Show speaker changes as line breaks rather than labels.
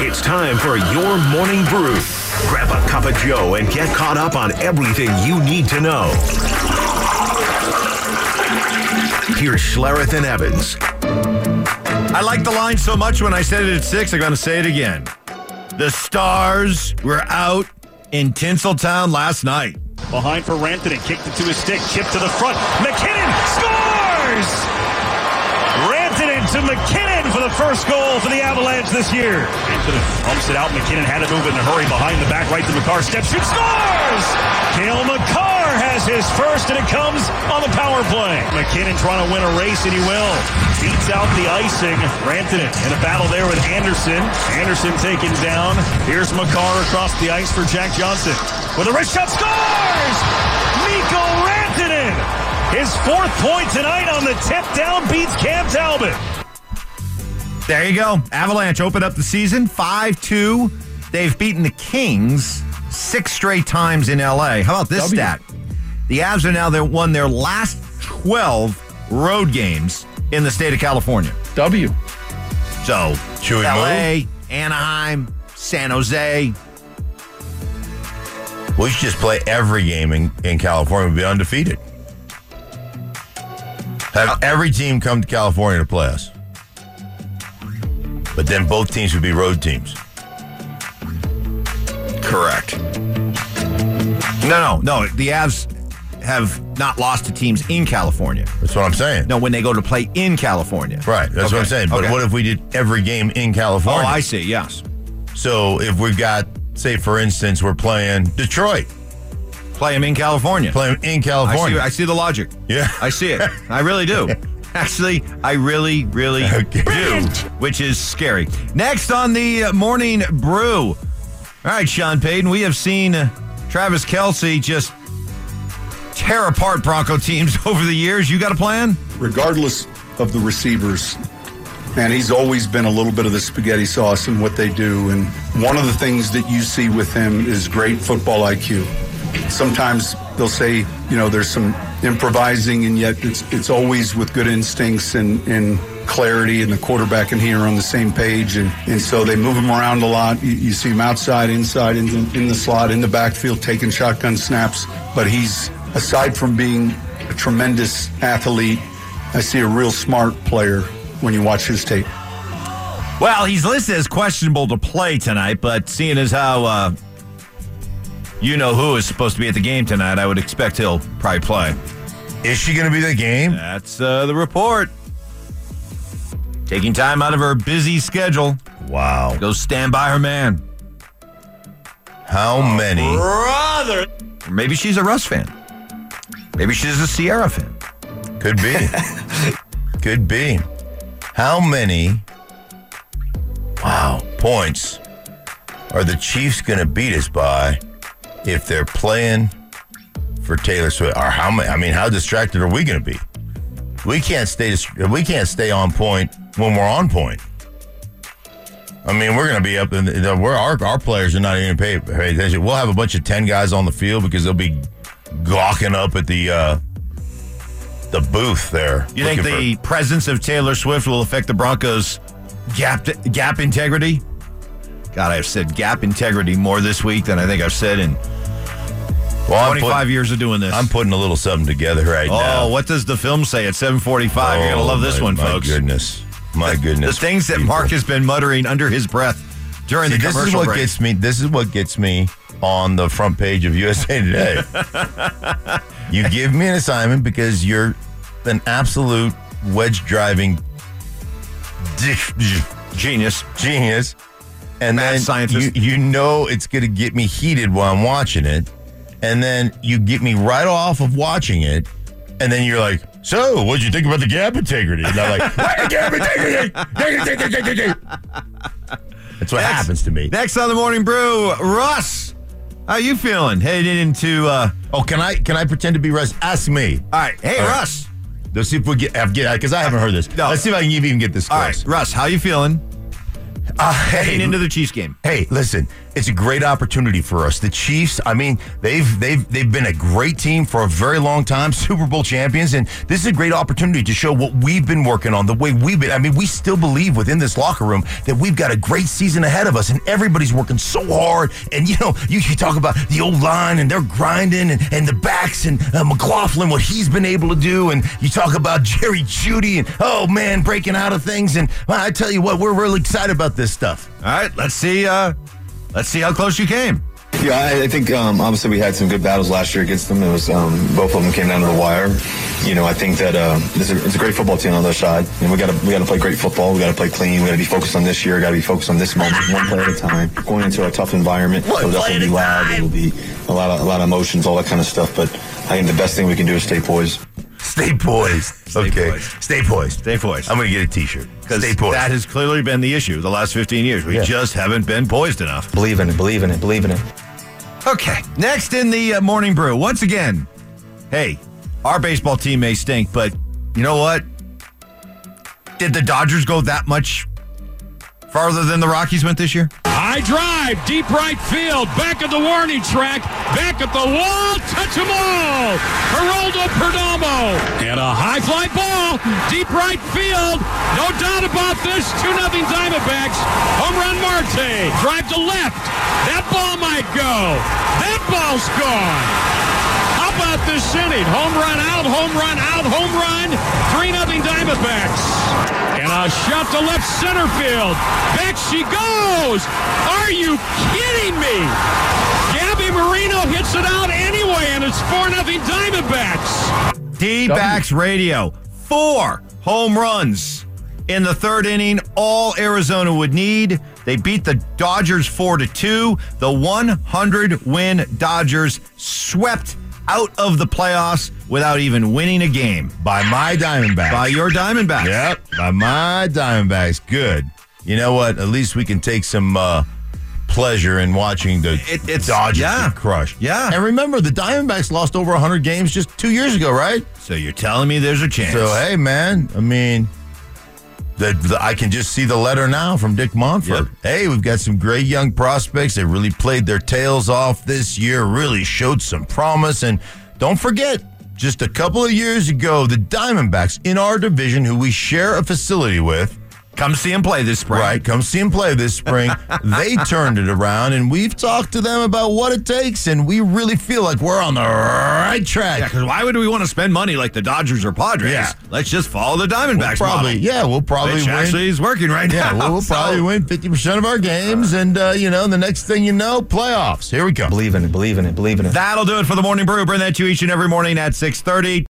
It's time for your morning brew. Grab a cup of Joe and get caught up on everything you need to know. Here's Schlereth and Evans.
I like the line so much when I said it at six, I'm going to say it again. The Stars were out in Tinseltown last night.
Behind for Rantanen, kicked it to his stick, chipped to the front. MacKinnon scores! To MacKinnon for the first goal for the Avalanche this year. Rantanen pumps it out. MacKinnon had to move in a hurry behind the back, right to Makar. Step shoot, scores! Cale Makar has his first, and it comes on the power play. MacKinnon trying to win a race, and he will. Beats out the icing. Rantanen in a battle there with Anderson. Anderson taken down. Here's Makar across the ice for Jack Johnson. With a wrist shot, scores! Mikko Rantanen! His fourth point tonight on the tip down beats Cam Talbot.
There you go. Avalanche open up the season 5 2. They've beaten the Kings six straight times in LA. How about this
W.
stat? The Avs are now they won their last 12 road games in the state of California.
W.
So,
Should we
LA, Anaheim, San Jose.
We should just play every game in, in California and be undefeated. Have every team come to California to play us. But then both teams would be road teams.
Correct. No, no, no. The Avs have not lost to teams in California.
That's what I'm saying.
No, when they go to play in California.
Right. That's what I'm saying. But
okay.
what if we did every game in California?
Oh, I see. Yes.
So if we've got, say, for instance, we're playing Detroit,
Play them in California.
Play them in
I
California.
see, I see the logic.
Yeah.
I see it. I really do. Actually, I really, really
Okay.
do, which is scary. Next on the uh, morning brew. All right, Sean Payton, we have seen uh, Travis Kelce just tear apart Bronco teams over the years. You got a plan?
regardless of the receivers. Man, he's always been a little bit of the spaghetti sauce in what they do. And one of the things that you see with him is great football IQ. Sometimes they'll say, you know, there's some improvising, and yet it's it's always with good instincts and, and clarity, and the quarterback and he are on the same page. And, and so they move him around a lot. You, you see him outside, inside, in the, in the slot, in the backfield, taking shotgun snaps. But he's, aside from being a tremendous athlete, I see a real smart player when you watch his tape.
Well, he's listed as questionable to play tonight, but seeing as how uh, you know who is supposed to be at the game tonight, I would expect he'll probably play.
Is she going to be the game?
That's uh, the report. Taking time out of her busy schedule.
Wow.
Go stand by her man.
How many?
Brother. Or maybe she's a Russ fan. Maybe she's a Ciara fan.
Could be. Could be. How many? Wow. Points are the Chiefs going to beat us by if they're playing for Taylor Swift? Or how many? I mean, how distracted are we going to be? We can't stay. We can't stay on point when we're on point. I mean, we're going to be up in. The, we're our our players are not even pay, pay attention. We'll have a bunch of ten guys on the field because they'll be gawking up at the uh, the booth there.
You think
looking for-
the presence of Taylor Swift will affect the Broncos' gap gap integrity? God, I've said gap integrity more this week than I think I've said in
Well,
25
putting-
years of doing this.
I'm putting a little something together right
oh,
now.
Oh, what does the film say at 7:45? You're gonna
Oh,
love this
my-
one, folks.
my goodness, my
The
goodness.
The things that
people.
Mark has been muttering under his breath during
See,
the
this is
commercial
what
break.
gets me. This is what gets me on the front page of USA Today. you give me an assignment because you're an absolute wedge driving
Genius.
genius, and
Mad
then
scientist.
you you know it's going to get me heated while I'm watching it, and then you get me right off of watching it, and then you're like, "So, what'd you think about the gap integrity?" And I'm like, "What the gap integrity?" That's what happens to me.
Next on the morning brew, Russ. How you feeling? Heading into uh
Oh, can I can I pretend to be Russ? Ask me.
all right. Hey
All right.
Russ.
Let's see if we get because I haven't heard this.
No.
Let's see if I can even get this
All right. Russ, how you feeling?
Uh,
heading
hey,
into the Chiefs game?
Hey, listen, it's a great opportunity for us. The Chiefs, I mean, they've they've they've been a great team for a very long time, Super Bowl champions, and this is a great opportunity to show what we've been working on, the way we've been. I mean, we still believe within this locker room that we've got a great season ahead of us, and everybody's working so hard. And you know, you, you talk about the old line, and they're grinding, and, and the backs, and uh, McLaughlin, what he's been able to do, and you talk about Jerry Jeudy, and oh man, breaking out of things. And well, I tell you what, we're really excited about this stuff.
All right, let's see. Uh, let's see how close you came.
Yeah, I, I think um, obviously we had some good battles last year against them. It was um, both of them came down to the wire. You know, I think that uh, it's, a, it's a great football team on the other side, and we got to we got to play great football. We got to play clean. We got to be focused on this year. Got to be focused on this moment, one play at a time. Going into a tough environment,
One
it'll
play
definitely be loud. It'll be a lot of a lot of emotions, all that kind of stuff. But I think the best thing we can do is stay poised.
Stay poised.
Stay
okay,
poised.
stay poised.
Stay poised.
I'm going to get a T-shirt. Stay poised.
that has clearly been the issue the last 15 years. We
Yeah.
just haven't been poised enough.
Believe in it. Believe in it. Believe in it.
Okay, next in the uh, morning brew. Once again, hey, our baseball team may stink, but you know what? Did the Dodgers go that much farther than the Rockies went this year?
High drive, deep right field, back at the warning track, back at the wall, touch them all. Geraldo Perdomo. And a high fly ball, deep right field. No doubt about this. 2 nothing Diamondbacks. Home run Marte. Drive to left. That ball might go. That ball's gone. How about this inning? Home run out, home run out, home run. 3 nothing Diamondbacks. Shot to left center field. Back she goes. Are you kidding me? Gabby Moreno hits it out anyway, and it's 4 nothing Diamondbacks.
D backs radio. Four home runs in the third inning. All Arizona would need. They beat the Dodgers four to two. The 100 win Dodgers swept out of the playoffs without even winning a game
by my Diamondbacks.
by your Diamondbacks.
Yep, by my Diamondbacks. Good. You know what? At least we can take some uh, pleasure in watching the
It- it's-
Dodgers
yeah.
get crushed.
Yeah.
And remember, the Diamondbacks lost over 100 games just two years ago, right?
So you're telling me there's a chance?
So, hey, man, I mean, the, the, I can just see the letter now from Dick Monfort.
Yep.
Hey, we've got some great young prospects. They really played their tails off this year, really showed some promise. And don't forget, just a couple of years ago, the Diamondbacks in our division, who we share a facility with,
Come see him play this spring.
Right, come see him play this spring. they turned it around, and we've talked to them about what it takes, and we really feel like we're on the right track.
Yeah, because why would we want to spend money like the Dodgers or Padres?
Yeah.
Let's just follow the Diamondbacks
probably,
model,
yeah, we'll probably
which
win.
actually is working right
yeah,
now.
we'll, we'll
So-
probably win fifty percent of our games, and uh, you know, the next thing you know, playoffs. Here we go.
Believe in it. Believe in it. Believe in it.
That'll do it for the morning brew. Bring that to you each and every morning at 6.30.